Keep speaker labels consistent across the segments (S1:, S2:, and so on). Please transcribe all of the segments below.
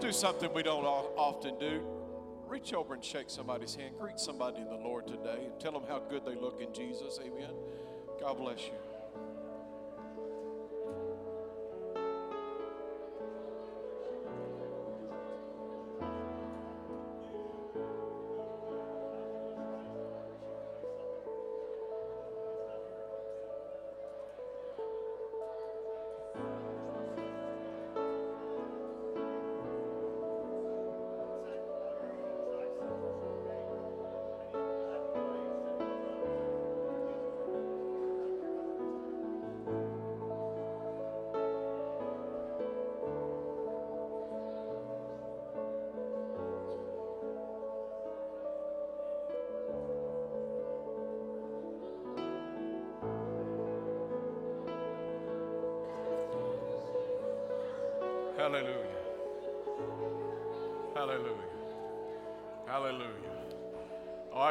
S1: Do something we don't often do. Reach over and shake somebody's hand. Greet somebody in the Lord today and tell them how good they look in Jesus. Amen. God bless you.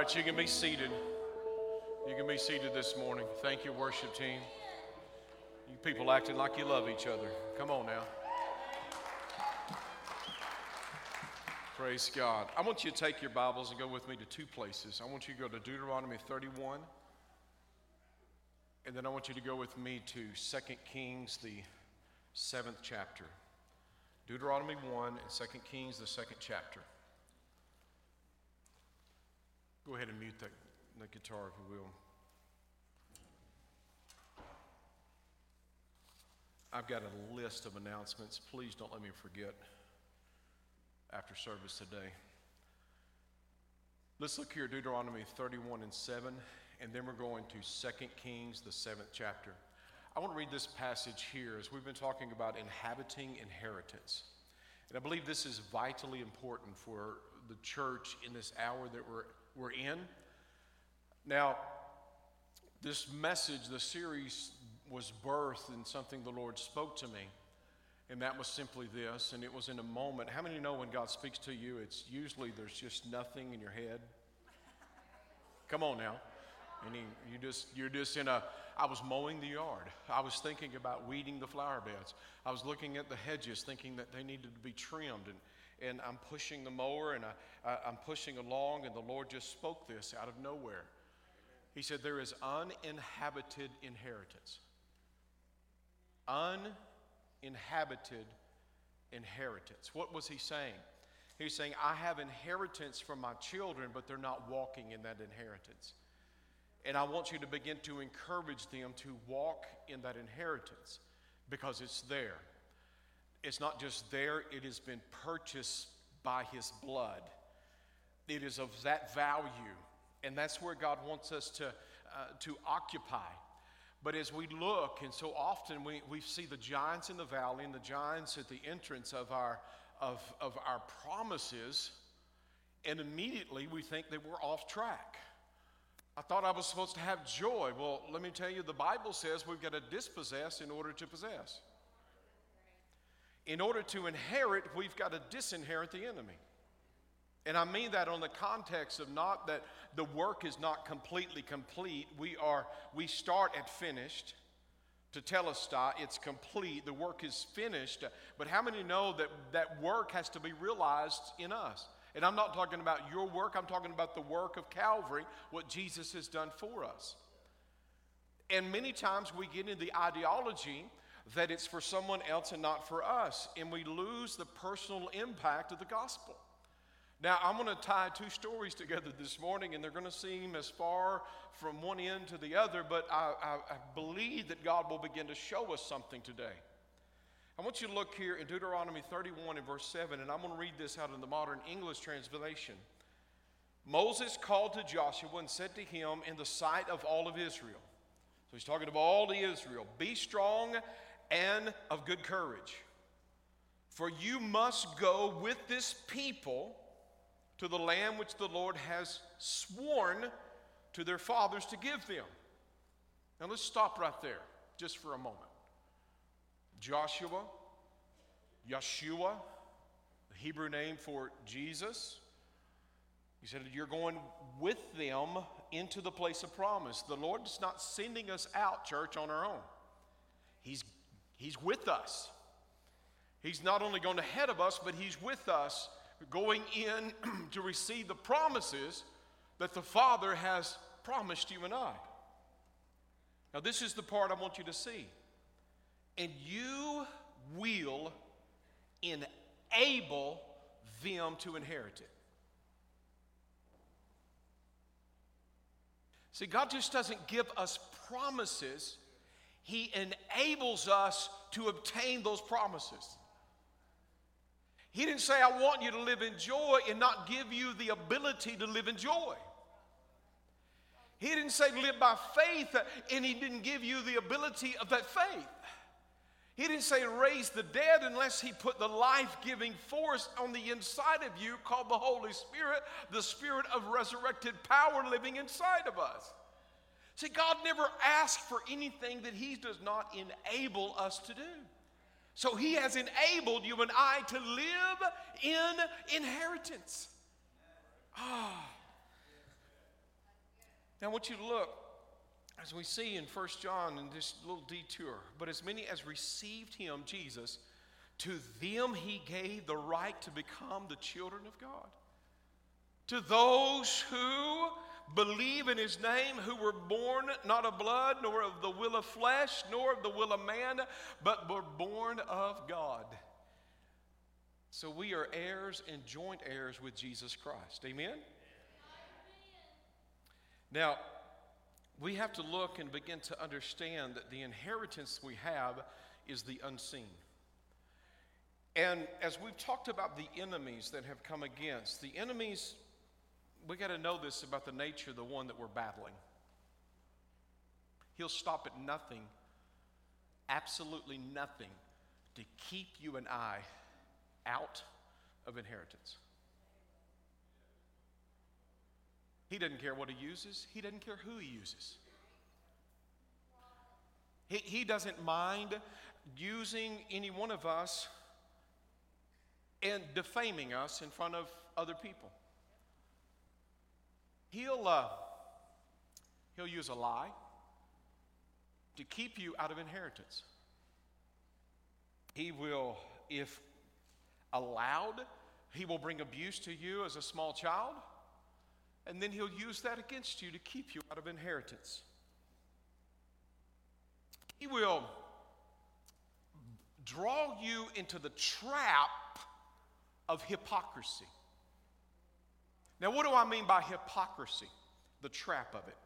S1: Right, you can be seated. You can be seated this morning. Thank you, worship team. You people acting like you love each other. Come on now. Praise God. I want you to take your Bibles and go with me to two places. I want you to go to Deuteronomy 31, and then I want you to go with me to 2 Kings, the seventh chapter. Deuteronomy 1 and 2 Kings, the second chapter. Go ahead and mute that, that guitar, if you will. I've got a list of announcements. Please don't let me forget after service today. Let's look here, Deuteronomy 31 and 7, and then we're going to 2 Kings, the seventh chapter. I want to read this passage here as we've been talking about inhabiting inheritance. And I believe this is vitally important for the church in this hour that we're, we're in. Now, this message, the series, was birthed in something the Lord spoke to me. And that was simply this, and it was in a moment. How many know when God speaks to you, it's usually there's just nothing in your head? Come on now. And he, you just, you're just in a, I was mowing the yard. I was thinking about weeding the flower beds. I was looking at the hedges thinking that they needed to be trimmed. And, and I'm pushing the mower and I, I, I'm pushing along, and the Lord just spoke this out of nowhere. He said, There is uninhabited inheritance. Uninhabited inheritance. What was he saying? He's saying, I have inheritance from my children, but they're not walking in that inheritance. And I want you to begin to encourage them to walk in that inheritance because it's there. It's not just there, it has been purchased by His blood. It is of that value. And that's where God wants us to, uh, to occupy. But as we look, and so often we, we see the giants in the valley and the giants at the entrance of our, of, of our promises, and immediately we think that we're off track. I thought I was supposed to have joy. Well, let me tell you, the Bible says we've got to dispossess in order to possess. In order to inherit, we've got to disinherit the enemy. And I mean that on the context of not that the work is not completely complete. We are we start at finished. Tetelestai, it's complete. The work is finished. But how many know that that work has to be realized in us? And I'm not talking about your work, I'm talking about the work of Calvary, what Jesus has done for us. And many times we get into the ideology that it's for someone else and not for us, and we lose the personal impact of the gospel. Now, I'm going to tie two stories together this morning, and they're going to seem as far from one end to the other, but I, I, I believe that God will begin to show us something today. I want you to look here in Deuteronomy 31 and verse 7, and I'm going to read this out in the modern English translation. Moses called to Joshua and said to him in the sight of all of Israel. So he's talking about all the Israel be strong and of good courage. For you must go with this people to the land which the Lord has sworn to their fathers to give them. Now let's stop right there just for a moment. Joshua, Yeshua, the Hebrew name for Jesus. He said, You're going with them into the place of promise. The Lord is not sending us out, church, on our own. He's, he's with us. He's not only going ahead of us, but He's with us going in to receive the promises that the Father has promised you and I. Now, this is the part I want you to see. And you will enable them to inherit it. See, God just doesn't give us promises, He enables us to obtain those promises. He didn't say, I want you to live in joy and not give you the ability to live in joy. He didn't say live by faith uh, and He didn't give you the ability of that faith. He didn't say raise the dead unless He put the life giving force on the inside of you called the Holy Spirit, the Spirit of resurrected power living inside of us. See, God never asked for anything that He does not enable us to do. So He has enabled you and I to live in inheritance. Ah. Now I want you to look as we see in First John in this little detour, but as many as received him, Jesus, to them he gave the right to become the children of God. To those who believe in his name, who were born not of blood, nor of the will of flesh, nor of the will of man, but were born of God. So we are heirs and joint heirs with Jesus Christ. Amen? Amen. Now, we have to look and begin to understand that the inheritance we have is the unseen. And as we've talked about the enemies that have come against, the enemies, we got to know this about the nature of the one that we're battling. He'll stop at nothing, absolutely nothing, to keep you and I out of inheritance. He doesn't care what he uses, he doesn't care who he uses. He, he doesn't mind using any one of us and defaming us in front of other people. He'll, uh, he'll use a lie to keep you out of inheritance. He will, if allowed, he will bring abuse to you as a small child and then he'll use that against you to keep you out of inheritance. He will draw you into the trap of hypocrisy. Now, what do I mean by hypocrisy? The trap of it.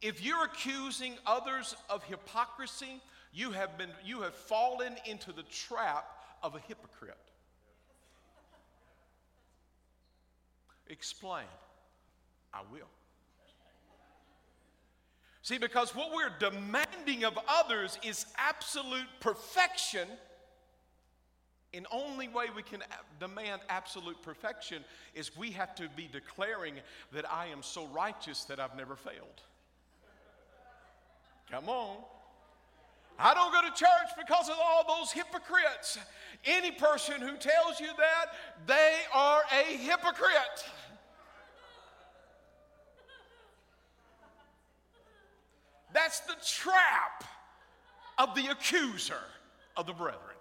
S1: If you're accusing others of hypocrisy, you have, been, you have fallen into the trap of a hypocrite. Explain. I will. See, because what we're demanding of others is absolute perfection. And only way we can demand absolute perfection is we have to be declaring that I am so righteous that I've never failed. Come on. I don't go to church because of all those hypocrites. Any person who tells you that, they are a hypocrite. That's the trap of the accuser of the brethren.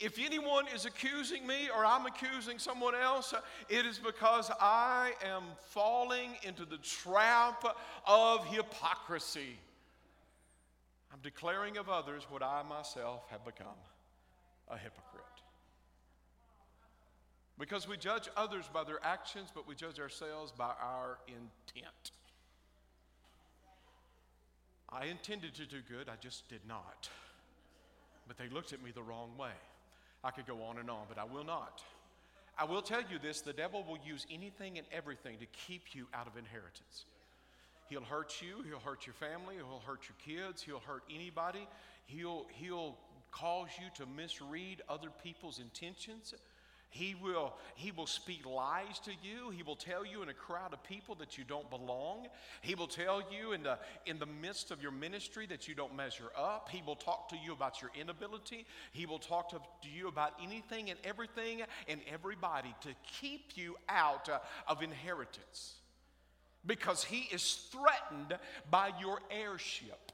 S1: If anyone is accusing me or I'm accusing someone else, it is because I am falling into the trap of hypocrisy. I'm declaring of others what I myself have become a hypocrite. Because we judge others by their actions, but we judge ourselves by our intent. I intended to do good, I just did not. But they looked at me the wrong way. I could go on and on, but I will not. I will tell you this the devil will use anything and everything to keep you out of inheritance. He'll hurt you, he'll hurt your family, he'll hurt your kids, he'll hurt anybody. He'll, he'll cause you to misread other people's intentions. He will, he will speak lies to you. He will tell you in a crowd of people that you don't belong. He will tell you in the, in the midst of your ministry that you don't measure up. He will talk to you about your inability. He will talk to, you about anything and everything and everybody to keep you out uh, of inheritance because he is threatened by your heirship.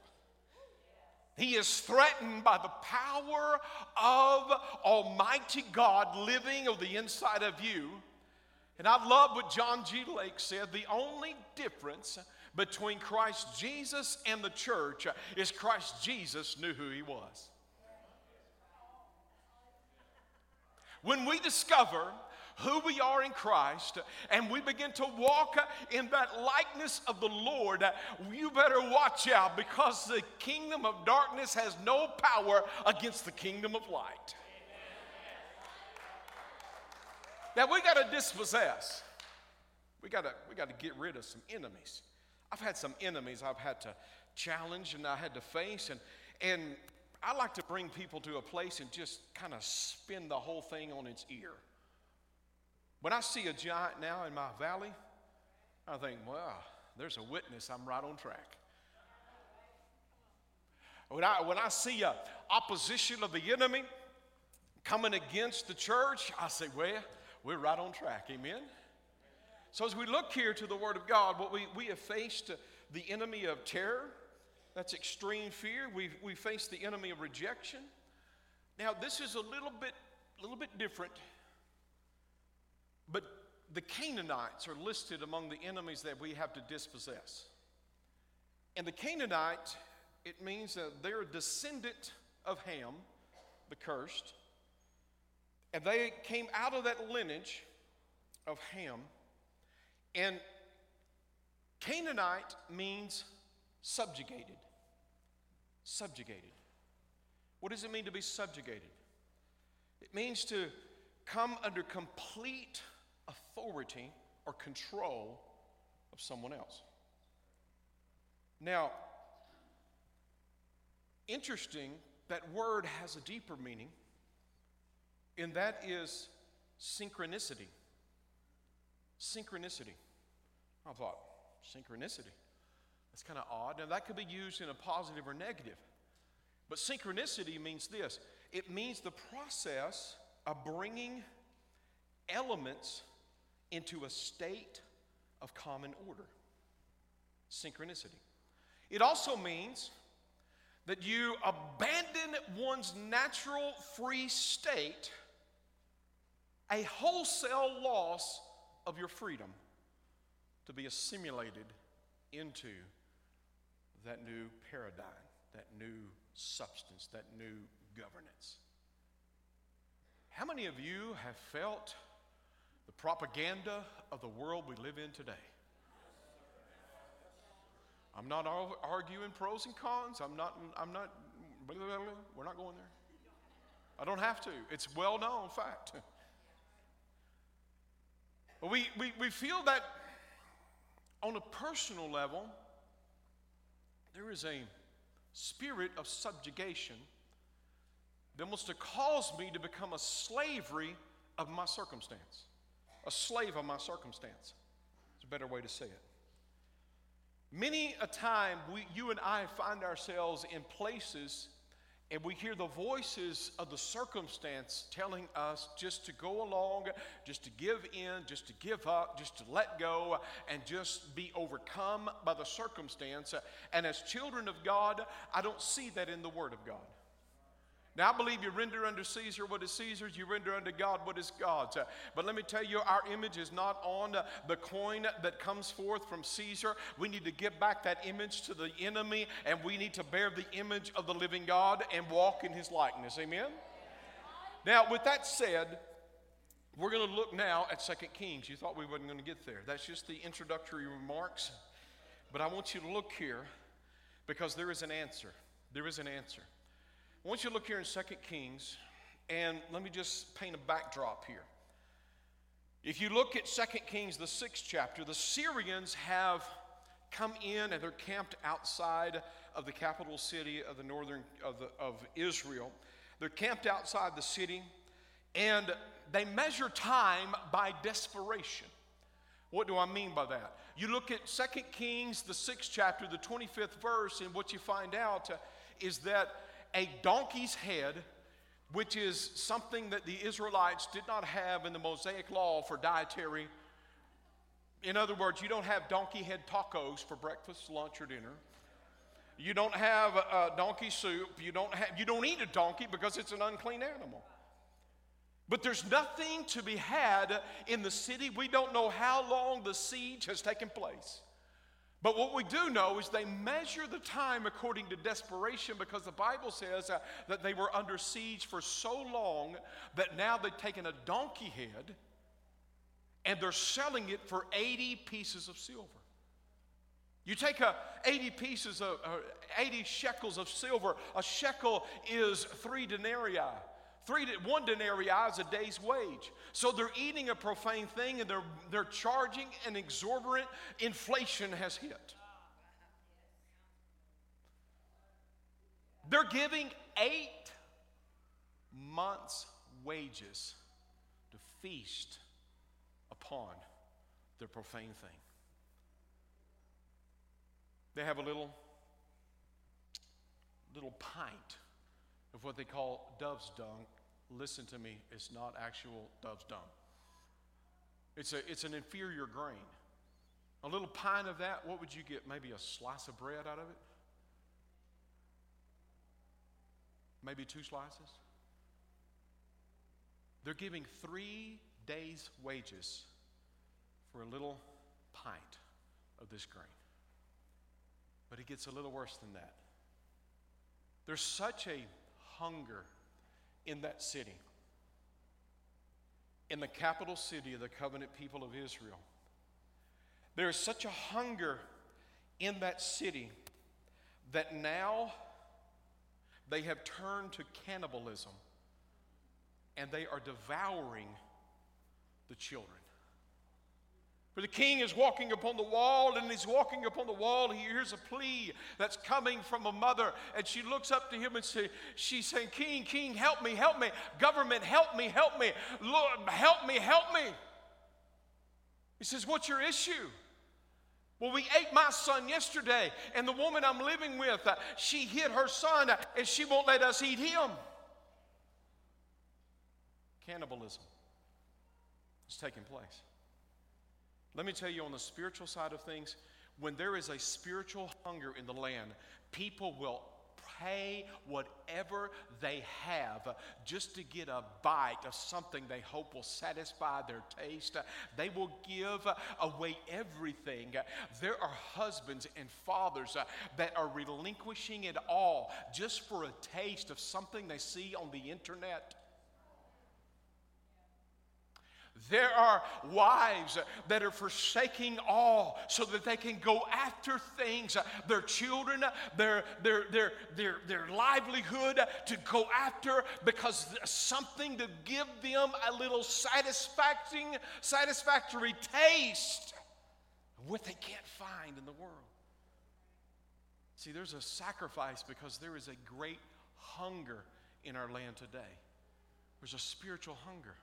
S1: He is threatened by the power of Almighty God living on the inside of you. And I love what John G. Lake said the only difference between Christ Jesus and the church is Christ Jesus knew who he was. When we discover who we are in Christ and we begin to walk in that likeness of the Lord, you better watch out because the kingdom of darkness has no power against the kingdom of light. Now we got to dispossess. We got to we got to get rid of some enemies. I've had some enemies I've had to challenge and I had to face and and I like to bring people to a place and just kind of spin the whole thing on its ear. When I see a giant now in my valley, I think, well, there's a witness, I'm right on track. When I, when I see a opposition of the enemy coming against the church, I say, well, we're right on track. Amen? So as we look here to the Word of God, what we, we have faced uh, the enemy of terror, that's extreme fear. We, we face the enemy of rejection. Now, this is a little bit, a little bit different but the Canaanites are listed among the enemies that we have to dispossess. And the Canaanite, it means that they're a descendant of Ham, the cursed. And they came out of that lineage of Ham. And Canaanite means subjugated. Subjugated. What does it mean to be subjugated? It means to come under complete authority or control of someone else. Now, interesting, that word has a deeper meaning, and that is synchronicity. Synchronicity. I thought, synchronicity. That's kind of odd. Now, that could be used in a positive or negative. But synchronicity means this it means the process of bringing elements into a state of common order. Synchronicity. It also means that you abandon one's natural free state, a wholesale loss of your freedom to be assimilated into that new paradigm, that new substance, that new governance. How many of you have felt the propaganda of the world we live in today. I'm not arguing pros and cons. I'm not, I'm not, blah, blah, blah. we're not going there. I don't have to. It's well known fact. But we, we, we feel that on a personal level, there is a spirit of subjugation that wants to cause me to become a slavery of my circumstance a slave of my circumstance. It's a better way to say it. Many a time, we, you and I find ourselves in places and we hear the voices of the circumstance telling us just to go along, just to give in, just to give up, just to let go, and just be overcome by the circumstance. And as children of God, I don't see that in the Word of God. Now, I believe you render unto Caesar what is Caesar's, you render unto God what is God's. Uh, but let me tell you, our image is not on uh, the coin that comes forth from Caesar. We need to give back that image to the enemy, and we need to bear the image of the living God and walk in his likeness. Amen? Now, with that said, we're going to look now at Second Kings. You thought we wasn't going to get there. That's just the introductory remarks. But I want you to look here because there is an answer. There is an answer. I want you to look here in 2 Kings, and let me just paint a backdrop here. If you look at 2 Kings, the sixth chapter, the Syrians have come in and they're camped outside of the capital city of the northern of, the, of Israel. They're camped outside the city, and they measure time by desperation. What do I mean by that? You look at 2 Kings, the sixth chapter, the 25th verse, and what you find out is that a donkey's head, which is something that the Israelites did not have in the Mosaic law for dietary. In other words, you don't have donkey head tacos for breakfast, lunch, or dinner. You don't have a, donkey soup. You don't, have, you don't eat a donkey because it's an unclean animal. But there's nothing to be had in the city. We don't know how long the siege has taken place. But what we do know is they measure the time according to desperation because the Bible says uh, that they were under siege for so long that now they've taken a donkey head and they're selling it for 80 pieces of silver. You take a 80 pieces of uh, 80 shekels of silver. A shekel is three denarii. Three, one denarii is a day's wage. So they're eating a profane thing and they're, they're charging an exorbitant inflation has hit. They're giving eight months' wages to feast upon their profane thing. They have a little, little pint of what they call dove's dung listen to me, it's not actual dove's dung. It's, a, it's an inferior grain. A little pint of that, what would you get? Maybe a slice of bread out of it? Maybe two slices? They're giving three days' wages for a little pint of this grain. But it gets a little worse than that. There's such a hunger in that city, in the capital city of the covenant people of Israel. There is such a hunger in that city that now they have turned to cannibalism and they are devouring the children. For the king is walking upon the wall, and he's walking upon the wall. He hears a plea that's coming from a mother, and she looks up to him and say, she's saying, King, King, help me, help me. Government, help me, help me. Lord, help me, help me. He says, What's your issue? Well, we ate my son yesterday, and the woman I'm living with, uh, she hit her son, uh, and she won't let us eat him. Cannibalism is taking place. Let me tell you on the spiritual side of things, when there is a spiritual hunger in the land, people will pay whatever they have just to get a bite of something they hope will satisfy their taste. They will give away everything. There are husbands and fathers that are relinquishing it all just for a taste of something they see on the internet. There are wives that are forsaking all so that they can go after things, their children, their, their, their, their, their livelihood to go after because something to give them a little satisfying, satisfactory taste of what they can't find in the world. See, there's a sacrifice because there is a great hunger in our land today. There's a spiritual hunger.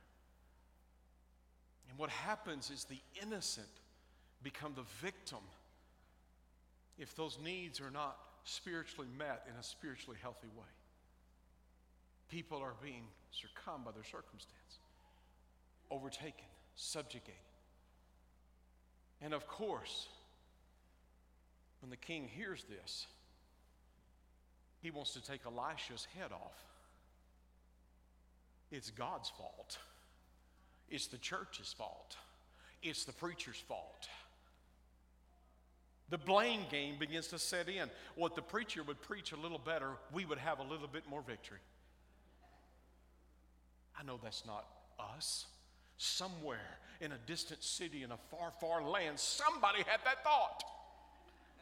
S1: And what happens is the innocent become the victim if those needs are not spiritually met in a spiritually healthy way. People are being succumbed by their circumstance, overtaken, subjugated. And of course, when the king hears this, he wants to take Elisha's head off. It's God's fault. It's the church's fault, it's the preacher's fault. The blame game begins to set in. What the preacher would preach a little better, we would have a little bit more victory. I know that's not us. Somewhere in a distant city in a far, far land, somebody had that thought.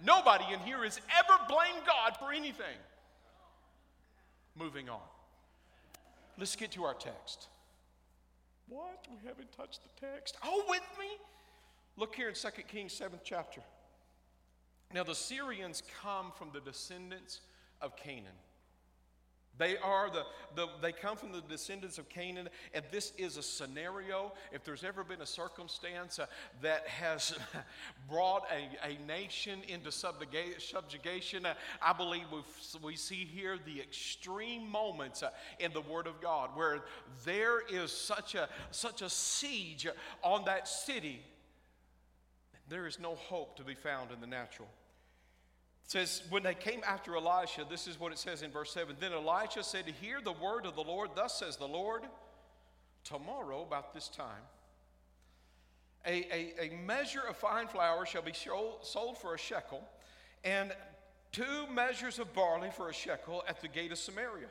S1: Nobody in here has ever blamed God for anything. Moving on. Let's get to our text. What? We haven't touched the text. Oh, with me? Look here in 2 Kings 7th chapter. Now, the Syrians come from the descendants of Canaan. They are the, the, they come from the descendants of Canaan, and this is a scenario. If there's ever been a circumstance uh, that has brought a, a nation into subjugation, uh, I believe we see here the extreme moments uh, in the Word of God where there is such a, such a siege on that city. There is no hope to be found in the natural. Says, when they came after Elisha, this is what it says in verse 7 Then Elisha said, Hear the word of the Lord. Thus says the Lord, tomorrow about this time, a, a, a measure of fine flour shall be sold for a shekel, and two measures of barley for a shekel at the gate of Samaria.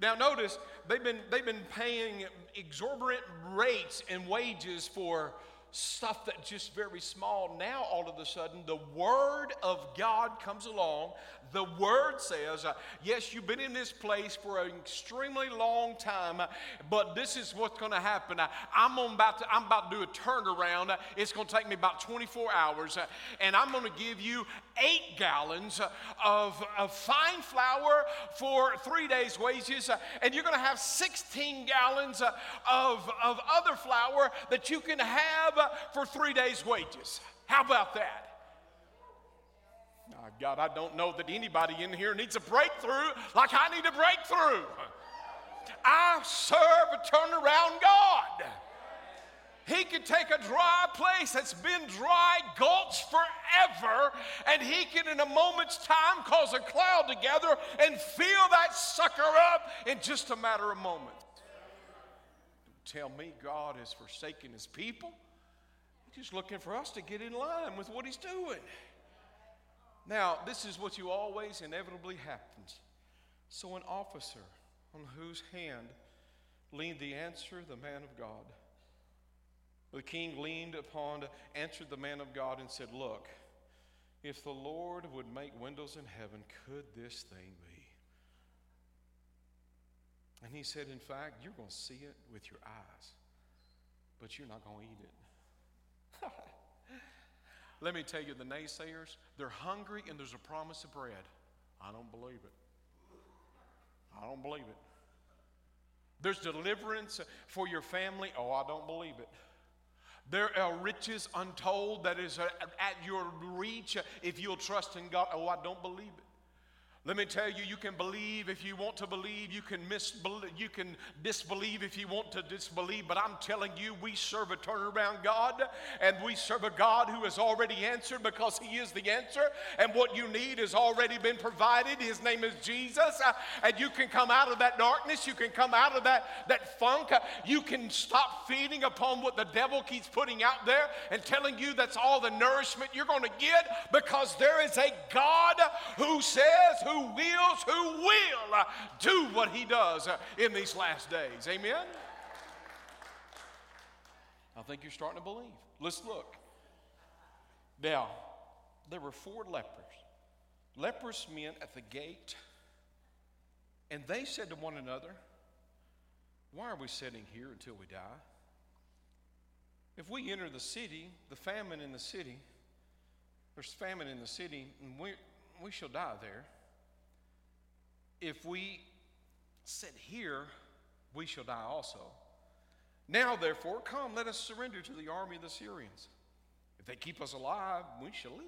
S1: Now, notice they've been, they've been paying exorbitant rates and wages for stuff that's just very small. Now, all of a sudden, the Word of God comes along. The Word says, uh, Yes, you've been in this place for an extremely long time, but this is what's going to happen. Uh, I'm, about to, I'm about to do a turnaround. Uh, it's going to take me about 24 hours, uh, and I'm going to give you eight gallons of, of fine flour for three days' wages, uh, and you're going to have 16 gallons of, of other flour that you can have for three days' wages. How about that? God, I don't know that anybody in here needs a breakthrough like I need a breakthrough. I serve a turnaround God. He can take a dry place that's been dry, gulch forever, and he can, in a moment's time, cause a cloud to gather and fill that sucker up in just a matter of moments. Tell me God has forsaken his people. He's just looking for us to get in line with what he's doing. Now, this is what you always inevitably happens. So, an officer on whose hand leaned the answer, the man of God. The king leaned upon, answered the man of God, and said, Look, if the Lord would make windows in heaven, could this thing be? And he said, In fact, you're going to see it with your eyes, but you're not going to eat it. Let me tell you, the naysayers, they're hungry and there's a promise of bread. I don't believe it. I don't believe it. There's deliverance for your family. Oh, I don't believe it. There are riches untold that is at your reach if you'll trust in God. Oh, I don't believe it. Let me tell you, you can believe if you want to believe. You can misbelieve, you can disbelieve if you want to disbelieve. But I'm telling you, we serve a turnaround God, and we serve a God who has already answered because He is the answer. And what you need has already been provided. His name is Jesus, uh, and you can come out of that darkness. You can come out of that that funk. Uh, you can stop feeding upon what the devil keeps putting out there and telling you that's all the nourishment you're going to get because there is a God who says. Who who wills, who will uh, do what he does uh, in these last days. Amen? I think you're starting to believe. Let's look. Now, there were four lepers. Leprous men at the gate, and they said to one another, Why are we sitting here until we die? If we enter the city, the famine in the city, there's famine in the city, and we, we shall die there if we sit here, we shall die also. Now, therefore, come, let us surrender to the army of the Syrians. If they keep us alive, we shall live.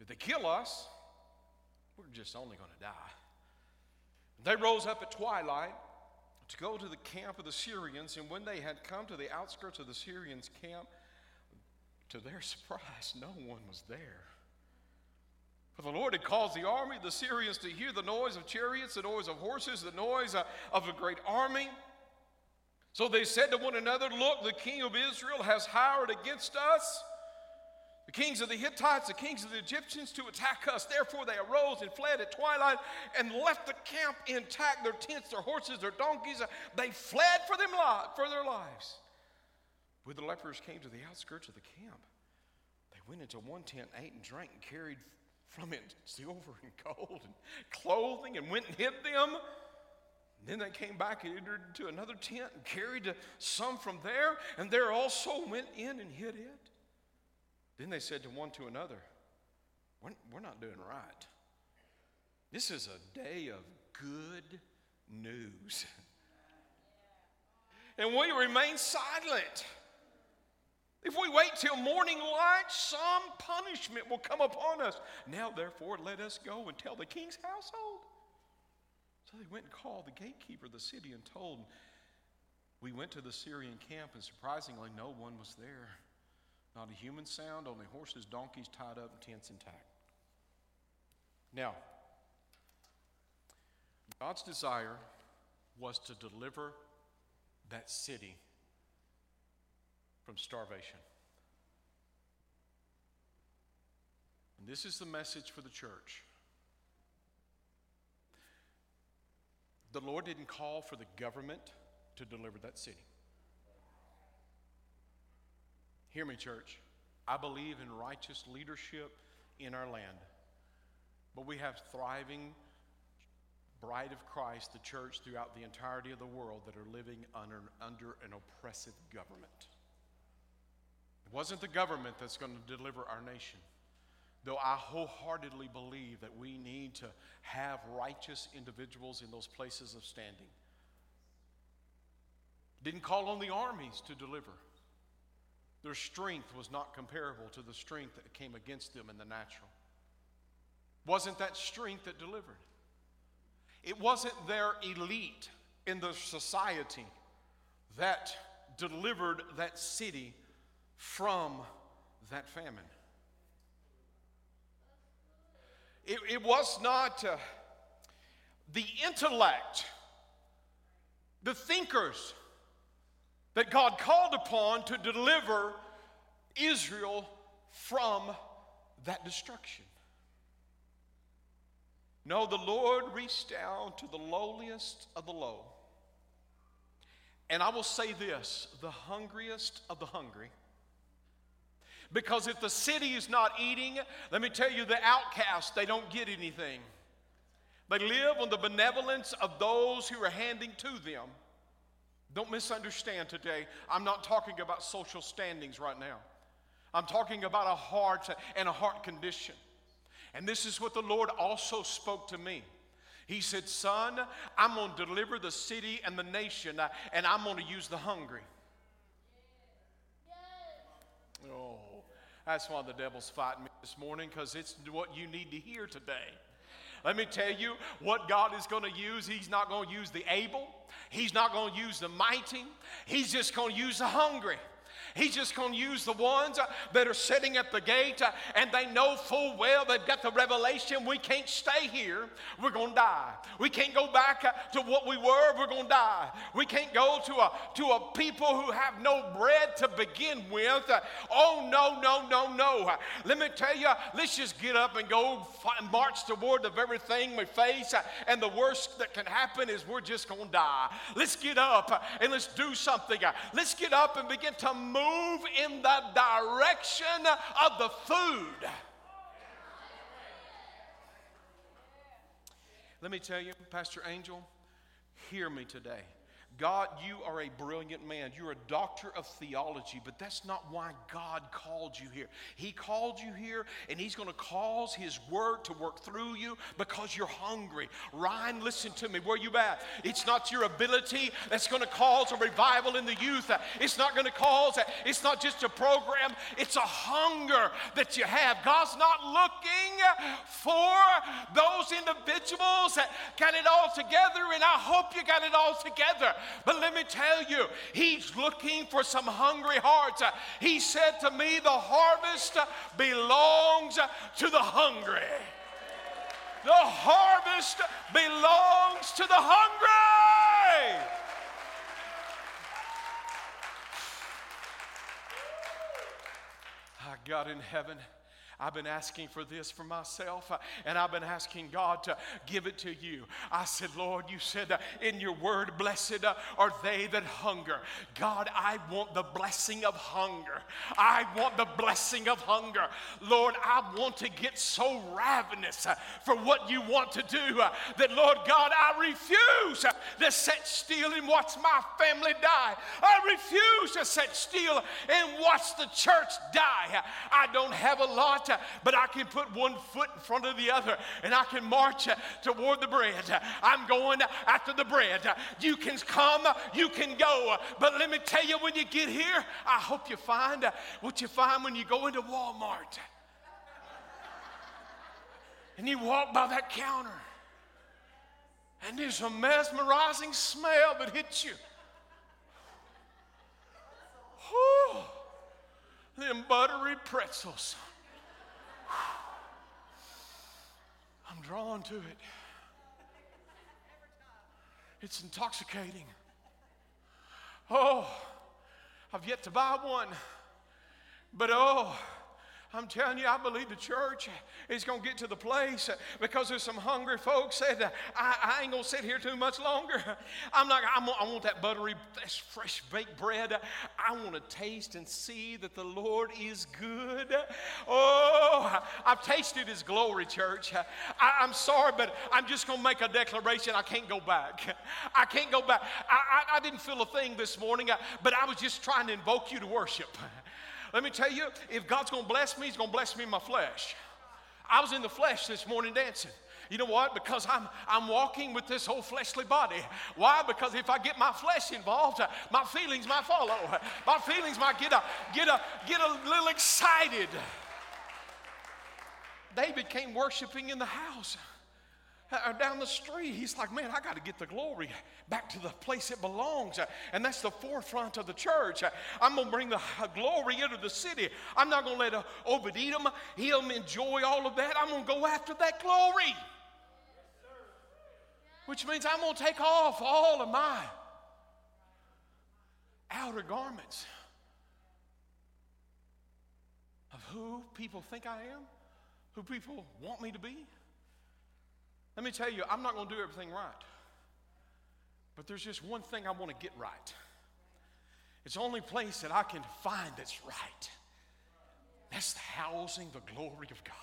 S1: If they kill us, we're just only going to die. They rose up at twilight to go to the camp of the Syrians, and when they had come to the outskirts of the Syrians' camp, to their surprise, no one was there. For the Lord had caused the army the Syrians to hear the noise of chariots, the noise of horses, the noise uh, of a great army. So they said to one another, Look, the king of Israel has hired against us the kings of the Hittites, the kings of the Egyptians to attack us. Therefore they arose and fled at twilight and left the camp intact, their tents, their horses, their donkeys. They fled for, them li- for their lives. When the lepers came to the outskirts of the camp, they went into one tent, ate and drank, and carried from it silver and gold and clothing and went and hid them. And then they came back and entered into another tent and carried some from there, and there also went in and hid it. Then they said to one to another, We're, we're not doing right. This is a day of good news. And we remain silent. If we wait till morning light, some punishment will come upon us. Now, therefore, let us go and tell the king's household. So they went and called the gatekeeper of the city and told him, We went to the Syrian camp, and surprisingly, no one was there. Not a human sound, only horses, donkeys tied up, and tents intact. Now, God's desire was to deliver that city from starvation. And this is the message for the church. The Lord didn't call for the government to deliver that city. Hear me, church. I believe in righteous leadership in our land. But we have thriving bride of Christ, the church throughout the entirety of the world that are living under, under an oppressive government. It wasn't the government that's going to deliver our nation. Though I wholeheartedly believe that we need to have righteous individuals in those places of standing. Didn't call on the armies to deliver. Their strength was not comparable to the strength that came against them in the natural. Wasn't that strength that delivered? It wasn't their elite in the society that delivered that city from that famine. It, it was not uh, the intellect, the thinkers that God called upon to deliver Israel from that destruction. No, the Lord reached down to the lowliest of the low. And I will say this the hungriest of the hungry. Because if the city is not eating, let me tell you, the outcasts, they don't get anything. They live on the benevolence of those who are handing to them. Don't misunderstand today. I'm not talking about social standings right now. I'm talking about a heart and a heart condition. And this is what the Lord also spoke to me. He said, Son, I'm going to deliver the city and the nation, uh, and I'm going to use the hungry. Oh, that's why the devil's fighting me this morning, because it's what you need to hear today. Let me tell you what God is going to use. He's not going to use the able, He's not going to use the mighty, He's just going to use the hungry. He's just going to use the ones uh, that are sitting at the gate uh, and they know full well they've got the revelation we can't stay here. We're going to die. We can't go back uh, to what we were. We're going to die. We can't go to a, to a people who have no bread to begin with. Oh, no, no, no, no. Let me tell you, let's just get up and go march toward the very thing we face. And the worst that can happen is we're just going to die. Let's get up and let's do something. Let's get up and begin to move move in the direction of the food. Let me tell you, Pastor Angel, hear me today. God, you are a brilliant man. You're a doctor of theology, but that's not why God called you here. He called you here, and He's going to cause His word to work through you because you're hungry. Ryan, listen to me. Where are you at? It's not your ability that's going to cause a revival in the youth. It's not going to cause, it's not just a program, it's a hunger that you have. God's not looking for those individuals that got it all together, and I hope you got it all together. But let me tell you, He's looking for some hungry hearts. He said to me, The harvest belongs to the hungry. The harvest belongs to the hungry. Our God in heaven. I've been asking for this for myself, uh, and I've been asking God to give it to you. I said, Lord, you said uh, in your word, blessed uh, are they that hunger. God, I want the blessing of hunger. I want the blessing of hunger. Lord, I want to get so ravenous for what you want to do that, Lord God, I refuse to sit still and watch my family die. I refuse to sit still and watch the church die. I don't have a lot but I can put one foot in front of the other and I can march uh, toward the bread. I'm going after the bread. You can come, you can go, but let me tell you when you get here, I hope you find what you find when you go into Walmart. And you walk by that counter, and there's a mesmerizing smell that hits you. Whew, them buttery pretzels. I'm drawn to it. It's intoxicating. Oh, I've yet to buy one. But oh, I'm telling you, I believe the church is going to get to the place because there's some hungry folks said, I, I ain't going to sit here too much longer. I'm not, I'm, I want that buttery, fresh baked bread. I want to taste and see that the Lord is good. Oh, I've tasted His glory, church. I, am sorry, but I'm just going to make a declaration. I can't go back. I can't go back. I, I, I didn't feel a thing this morning, but I was just trying to invoke you to worship. Let me tell you, if God's going to bless me, He's going to bless me in my flesh. I was in the flesh this morning dancing. You know what? Because I'm, I'm walking with this whole fleshly body. Why? Because if I get my flesh involved, uh, my feelings might follow. My feelings might get a, get a, get a little excited. David came worshiping in the house. Uh, down the street. He's like, man, I got to get the glory back to the place it belongs. Uh, and that's the forefront of the church. Uh, I'm going to bring the glory into the city. I'm not going to let Obed Edom, him enjoy all of that. I'm going to go after that glory. Which means I'm going to take off all of my outer garments of who people think I am, who people want me to be. Let me tell you, I'm not going to do everything right. But there's just one thing I want to get right. It's the only place that I can find that's right. That's the housing the glory of God.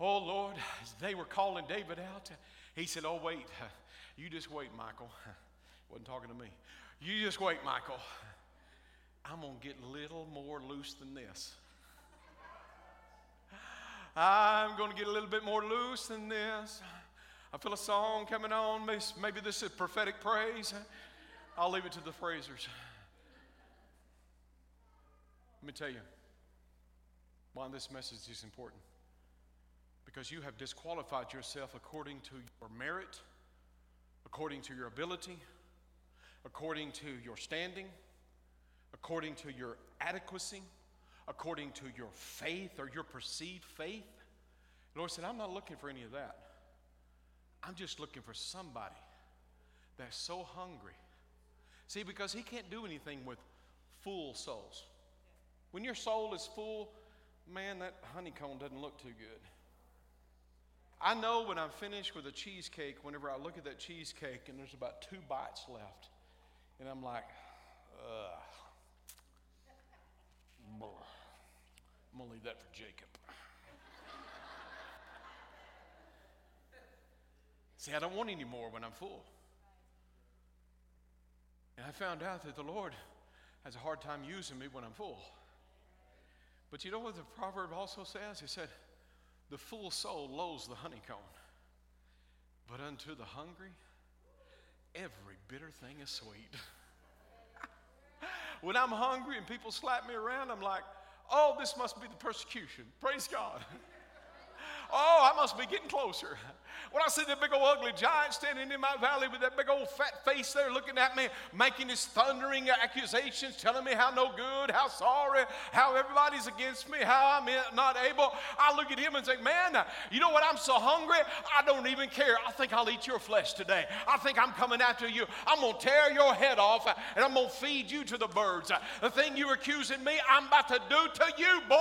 S1: Oh Lord, as they were calling David out, he said, Oh, wait, you just wait, Michal. Wasn't talking to me. You just wait, Michael. I'm going to get a little more loose than this. I'm going to get a little bit more loose than this. I feel a song coming on. Maybe this is prophetic praise. I'll leave it to the phrasers. Let me tell you why this message is important. Because you have disqualified yourself according to your merit, according to your ability, according to your standing, according to your adequacy according to your faith or your perceived faith. The Lord said, I'm not looking for any of that. I'm just looking for somebody that's so hungry. See, because He can't do anything with full souls. When your soul is full, man, that honeycomb doesn't look too good. I know when I'm finished with a cheesecake, whenever I look at that cheesecake and there's about two bites left, and I'm like, ugh. I'm going to leave that for Jacob. See, I don't want any more when I'm full. And I found out that the Lord has a hard time using me when I'm full. But you know what the proverb also says? He said, The full soul loathes the honeycomb, but unto the hungry, every bitter thing is sweet. when I'm hungry and people slap me around, I'm like, Oh, this must be the persecution. Praise God. Oh, I must be getting closer. When I see that big old ugly giant standing in my valley with that big old fat face there looking at me, making his thundering accusations, telling me how no good, how sorry, how everybody's against me, how I'm not able, I look at him and say, Man, you know what? I'm so hungry, I don't even care. I think I'll eat your flesh today. I think I'm coming after you. I'm going to tear your head off and I'm going to feed you to the birds. The thing you're accusing me, I'm about to do to you, boy.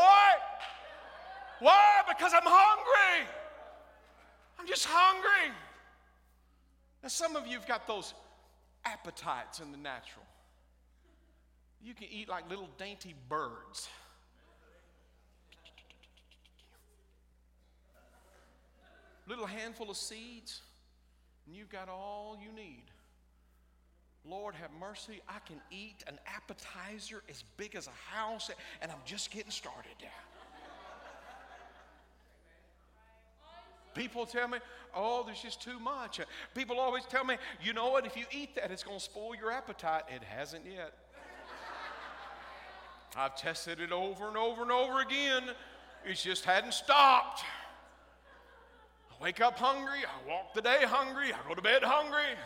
S1: Why? Because I'm hungry. I'm just hungry. Now, some of you have got those appetites in the natural. You can eat like little dainty birds. Little handful of seeds, and you've got all you need. Lord, have mercy. I can eat an appetizer as big as a house, and I'm just getting started. People tell me, oh, there's just too much. People always tell me, you know what, if you eat that, it's going to spoil your appetite. It hasn't yet. I've tested it over and over and over again. It just hadn't stopped. I wake up hungry. I walk the day hungry. I go to bed hungry.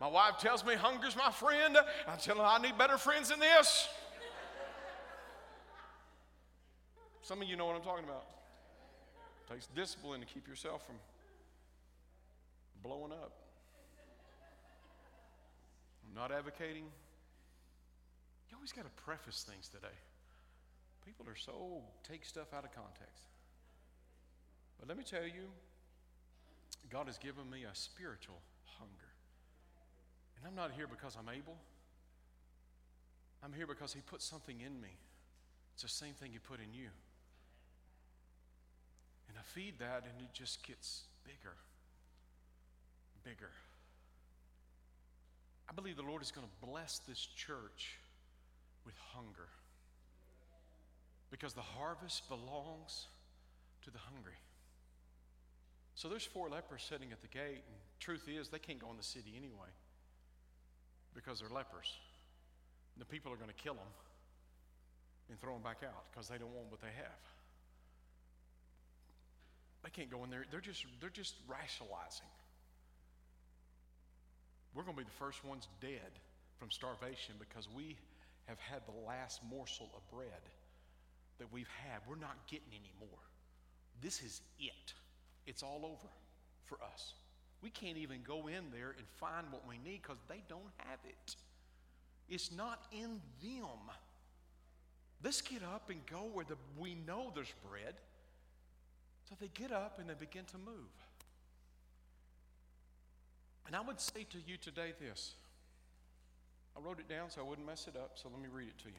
S1: My wife tells me hunger's my friend. I tell her I need better friends than this. Some of you know what I'm talking about. Takes discipline to keep yourself from blowing up. I'm not advocating. You always got to preface things today. People are so take stuff out of context. But let me tell you, God has given me a spiritual hunger. And I'm not here because I'm able. I'm here because He put something in me. It's the same thing He put in you. And I feed that, and it just gets bigger, bigger. I believe the Lord is going to bless this church with hunger because the harvest belongs to the hungry. So there's four lepers sitting at the gate, and truth is, they can't go in the city anyway because they're lepers. And the people are going to kill them and throw them back out because they don't want what they have. They can't go in there. They're just, they're just rationalizing. We're going to be the first ones dead from starvation because we have had the last morsel of bread that we've had. We're not getting any more. This is it. It's all over for us. We can't even go in there and find what we need because they don't have it. It's not in them. Let's get up and go where the, we know there's bread. So they get up and they begin to move. And I would say to you today this. I wrote it down so I wouldn't mess it up, so let me read it to you.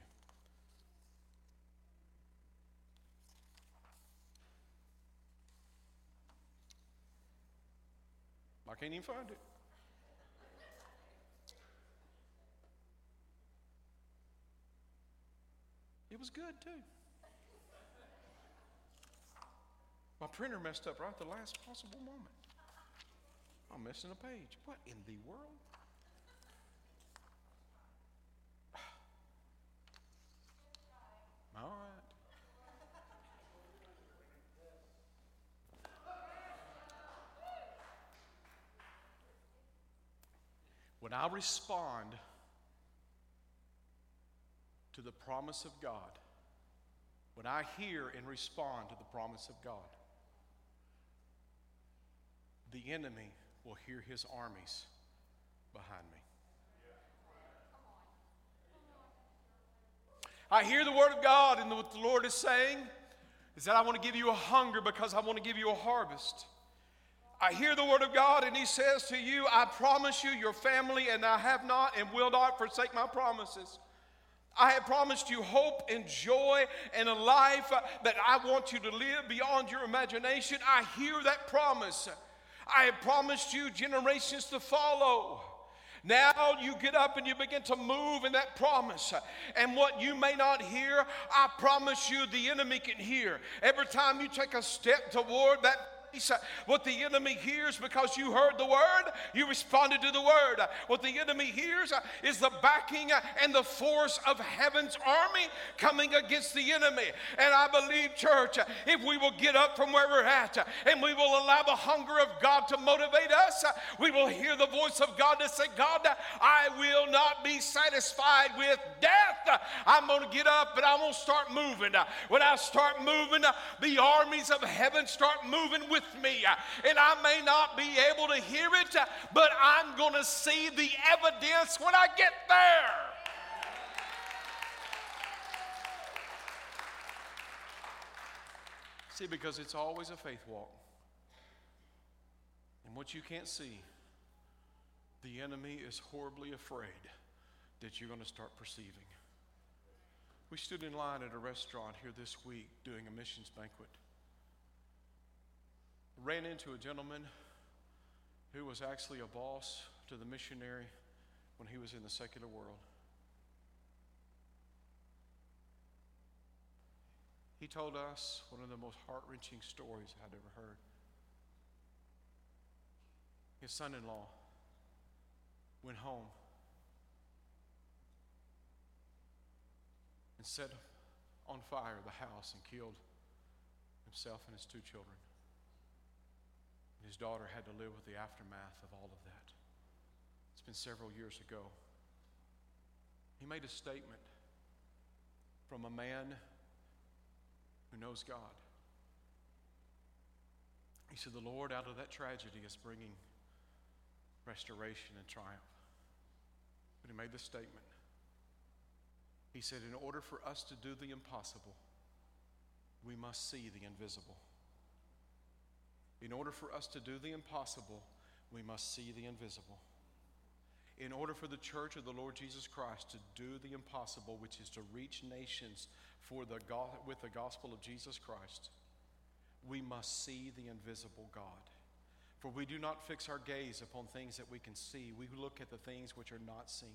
S1: I can't even find it. It was good too. My printer messed up right at the last possible moment. I'm missing a page. What in the world? All right. When I respond to the promise of God, when I hear and respond to the promise of God, the enemy will hear his armies behind me. I hear the word of God, and what the Lord is saying is that I want to give you a hunger because I want to give you a harvest. I hear the word of God, and He says to you, I promise you, your family, and I have not and will not forsake my promises. I have promised you hope and joy and a life that I want you to live beyond your imagination. I hear that promise. I have promised you generations to follow. Now you get up and you begin to move in that promise. And what you may not hear, I promise you the enemy can hear. Every time you take a step toward that what the enemy hears because you heard the word, you responded to the word. What the enemy hears uh, is the backing uh, and the force of heaven's army coming against the enemy. And I believe, church, uh, if we will get up from where we're at and we will allow the hunger of God to motivate us, we will hear the voice of God to say, God, I will not be satisfied with death. I'm going to get up and I'm going to start moving. When I start moving, the armies of heaven start moving with with me. Uh, and I may not be able to hear it, uh, but I'm going to see the evidence when I get there. See, because it's always a faith walk. And what you can't see, the enemy is horribly afraid that you're going to start perceiving. We stood in line at a restaurant here this week doing a missions banquet ran into a gentleman who was actually a boss to the missionary when he was in the secular world. He told us one of the most heart wrenching stories I'd ever heard. His son in law went home and set on fire the house and killed himself and his two children. His daughter had to live with the aftermath of all of that. It's been several years ago. He made a statement from a man who knows God. He said, The Lord, out of that tragedy, is bringing restoration and triumph. But he made this statement. He said, In order for us to do the impossible, we must see the invisible. In order for us to do the impossible, we must see the invisible. In order for the church of the Lord Jesus Christ to do the impossible, which is to reach nations for the, with the gospel of Jesus Christ, we must see the invisible God. For we do not fix our gaze upon things that we can see, we look at the things which are not seen.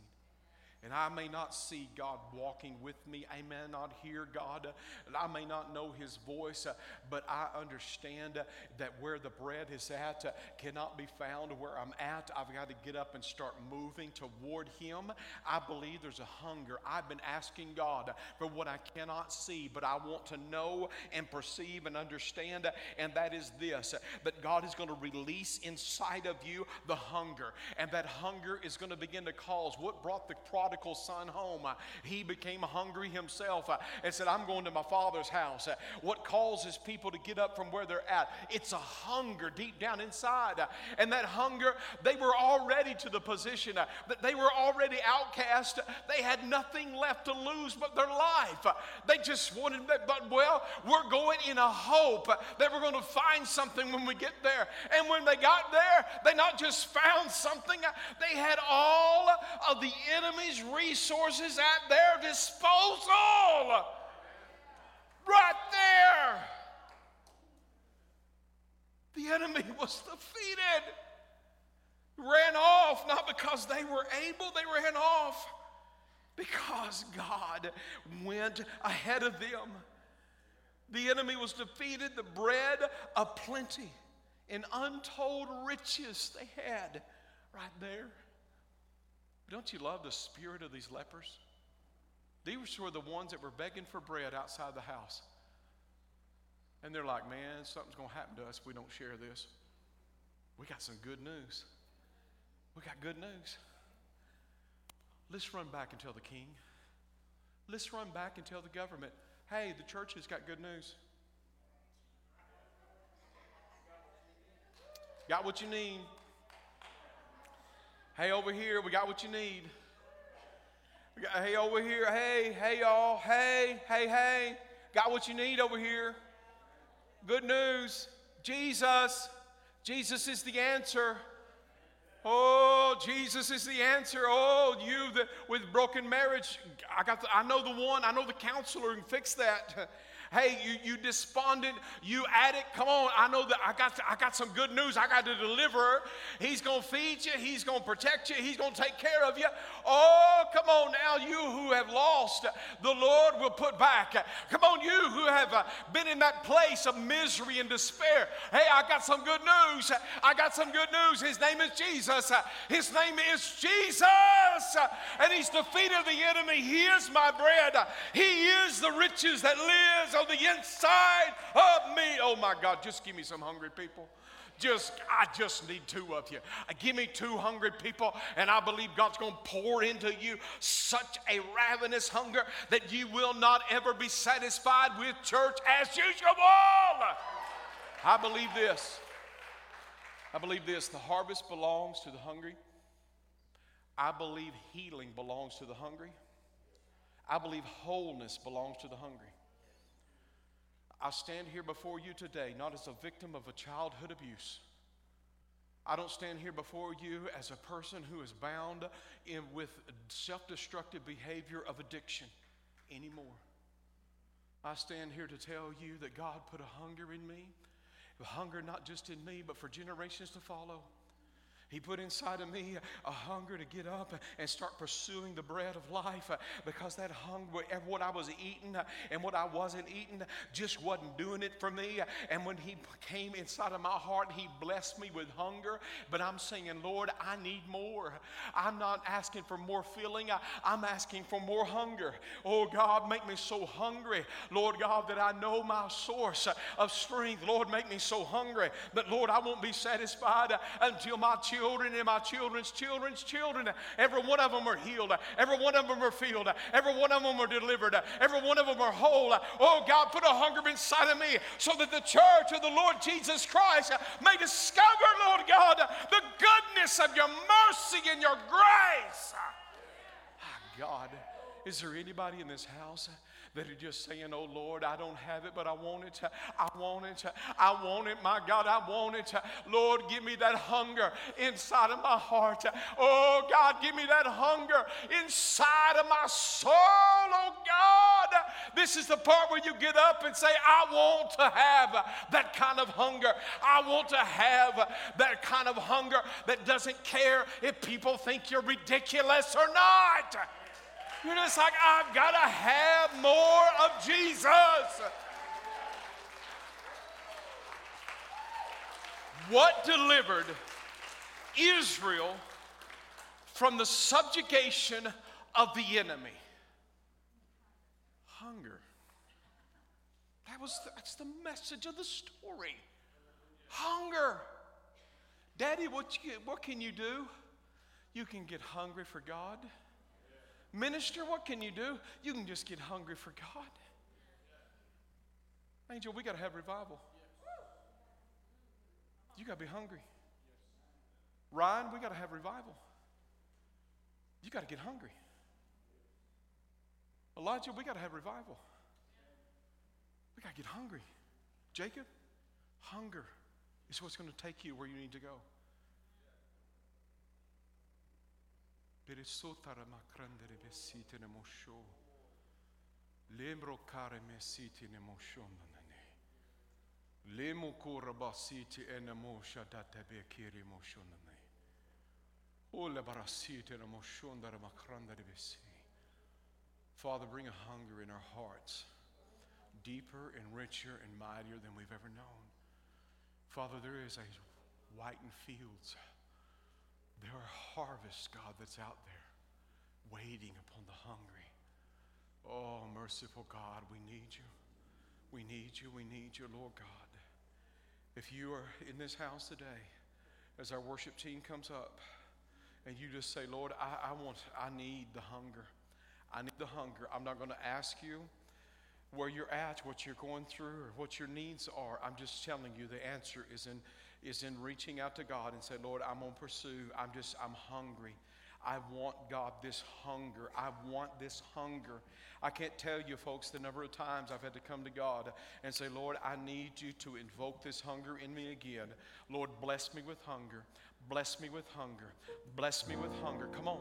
S1: And I may not see God walking with me. I may not hear God. And I may not know His voice. But I understand that where the bread is at cannot be found where I'm at. I've got to get up and start moving toward Him. I believe there's a hunger. I've been asking God for what I cannot see, but I want to know and perceive and understand. And that is this that God is going to release inside of you the hunger. And that hunger is going to begin to cause what brought the prodigal prodigal son home, uh, he became hungry himself uh, and said, I'm going to my father's house. Uh, what causes people to get up from where they're at? It's a hunger deep down inside. And that hunger, they were already to the position that they were already outcast. They had nothing left to lose but their life. They just wanted, but well, we're going in a hope that we're going to find something when we get there. And when they got there, they not just found something, they had all of the enemy's resources at their disposal. Right there. The enemy was defeated. Ran off, not because they were able, they ran off because God went ahead of them. The enemy was defeated, the bread of plenty and untold riches they had right there. Don't you love the spirit of these lepers? These were the ones that were begging for bread outside the house. And they're like, man, something's going to happen to us if we don't share this. We got some good news. We got good news. Let's run back and tell the king. Let's run back and tell the government, hey, the church has got good news. Got what you need. Hey, over here, we got what you need. Got, hey, over here, hey, hey, y'all, hey, hey, hey, got what you need over here. Good news Jesus, Jesus is the answer. Oh, Jesus is the answer. Oh, you the, with broken marriage, I got. The, I know the one. I know the counselor who can fix that. Hey, you, you despondent, you addict, come on. I know that I got, I got some good news. I got a deliverer. He's going to feed you, He's going to protect you, He's going to take care of you. Oh, come on now, you who have lost, the Lord will put back. Come on, you who have uh, been in that place of misery and despair. Hey, I got some good news. I got some good news. His name is Jesus. His name is Jesus. And He's defeated the enemy. He is my bread. He is the riches that lives the inside of me. Oh my God, just give me some hungry people. Just, I just need two of you. Uh, give me two hungry people, and I believe God's going to pour into you such a ravenous hunger that you will not ever be satisfied with church as usual. I believe this. I believe this the harvest belongs to the hungry. I believe healing belongs to the hungry. I believe wholeness belongs to the hungry. I stand here before you today not as a victim of a childhood abuse. I don't stand here before you as a person who is bound in with self destructive behavior of addiction anymore. I stand here to tell you that God put a hunger in me, a hunger not just in me, but for generations to follow. He put inside of me a hunger to get up and start pursuing the bread of life uh, because that hunger, what I was eating uh, and what I wasn't eating, just wasn't doing it for me. And when He came inside of my heart, He blessed me with hunger. But I'm saying, Lord, I need more. I'm not asking for more filling, I'm asking for more hunger. Oh, God, make me so hungry, Lord God, that I know my source of strength. Lord, make me so hungry. But Lord, I won't be satisfied until my children children and my children's children's children. Every one of them are healed. Every one of them are filled. Every one of them are delivered. Every one of them are whole. Oh God, put a hunger inside of me so that the church of the Lord Jesus Christ may discover, Lord God, the goodness of your mercy and your grace. Ah, God, is there anybody in this house? That are just saying, Oh Lord, I don't have it, but I want it. I want it. I want it. My God, I want it. Lord, give me that hunger inside of my heart. Oh God, give me that hunger inside of my soul. Oh God, this is the part where you get up and say, I want to have that kind of hunger. I want to have that kind of hunger that doesn't care if people think you're ridiculous or not. You're just like, I've got to have more of Jesus. What delivered Israel from the subjugation of the enemy? Hunger. That was the, that's the message of the story. Hunger. Daddy, what, you, what can you do? You can get hungry for God. Minister, what can you do? You can just get hungry for God. Angel, we got to have revival. You got to be hungry. Ryan, we got to have revival. You got to get hungry. Elijah, we got to have revival. We got to get hungry. Jacob, hunger is what's going to take you where you need to go. Perisotara makrandere besite ne mosho. Lembro care mesiti ne moshondanane. Lemo kura basiti ene mosha datebe kiri moshondane. Ole barasite ne moshondara makrandere besi. Father, bring a hunger in our hearts, deeper and richer and mightier than we've ever known. Father, there is a whitened fields there are harvests, God, that's out there waiting upon the hungry. Oh, merciful God, we need you. We need you. We need you, Lord God. If you are in this house today, as our worship team comes up, and you just say, Lord, I, I want, I need the hunger. I need the hunger. I'm not going to ask you where you're at, what you're going through, or what your needs are. I'm just telling you the answer is in is in reaching out to God and say, Lord, I'm going to pursue. I'm just, I'm hungry. I want God this hunger. I want this hunger. I can't tell you, folks, the number of times I've had to come to God and say, Lord, I need you to invoke this hunger in me again. Lord, bless me with hunger. Bless me with hunger. Bless me with hunger. Come on.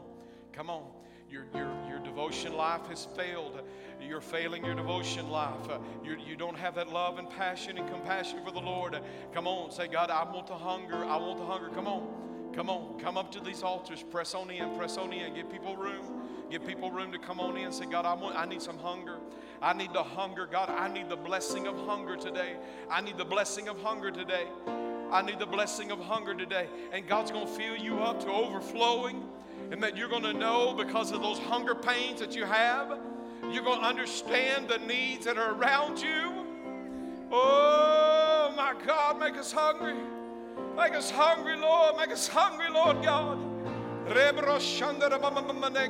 S1: Come on. Your, your, your devotion life has failed. You're failing your devotion life. You, you don't have that love and passion and compassion for the Lord. Come on, say, God, I want the hunger. I want the hunger. Come on. Come on. Come up to these altars. Press on in. Press on in. Give people room. Give people room to come on in say, God, I, want, I need some hunger. I need the hunger. God, I need the blessing of hunger today. I need the blessing of hunger today. I need the blessing of hunger today. And God's going to fill you up to overflowing and that you're going to know because of those hunger pains that you have, you're going to understand the needs that are around you. Oh my God, make us hungry. Make us hungry, Lord. Make us hungry, Lord God.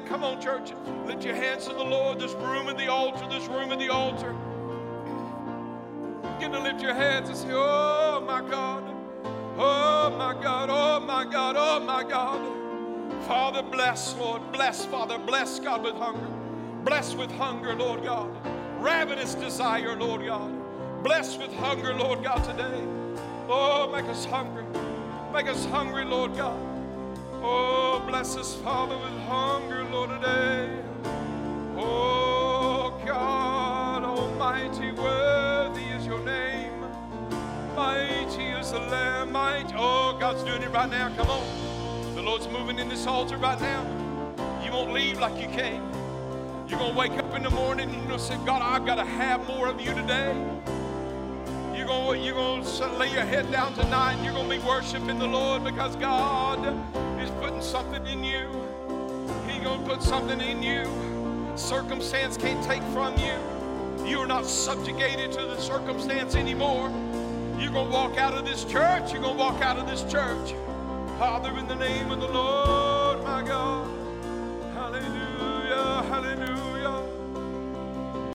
S1: Come on, church. Lift your hands to the Lord. This room at the altar, this room at the altar. Begin to lift your hands and say, Oh my God. Oh my God. Oh my God. Oh my God. Father, bless, Lord. Bless, Father. Bless, God, with hunger. Bless with hunger, Lord God. Ravenous desire, Lord God. Bless with hunger, Lord God, today. Oh, make us hungry. Make us hungry, Lord God. Oh, bless us, Father, with hunger, Lord, today. Oh, God Almighty, worthy is your name. Mighty is the Lamb. Mighty. Oh, God's doing it right now. Come on. Lord's moving in this altar right now. You won't leave like you came. You're going to wake up in the morning and you're going to say, God, I've got to have more of you today. You're going, to, you're going to lay your head down tonight and you're going to be worshiping the Lord because God is putting something in you. He's going to put something in you. Circumstance can't take from you. You are not subjugated to the circumstance anymore. You're going to walk out of this church. You're going to walk out of this church Father, in the name of the Lord, my God. Hallelujah, hallelujah.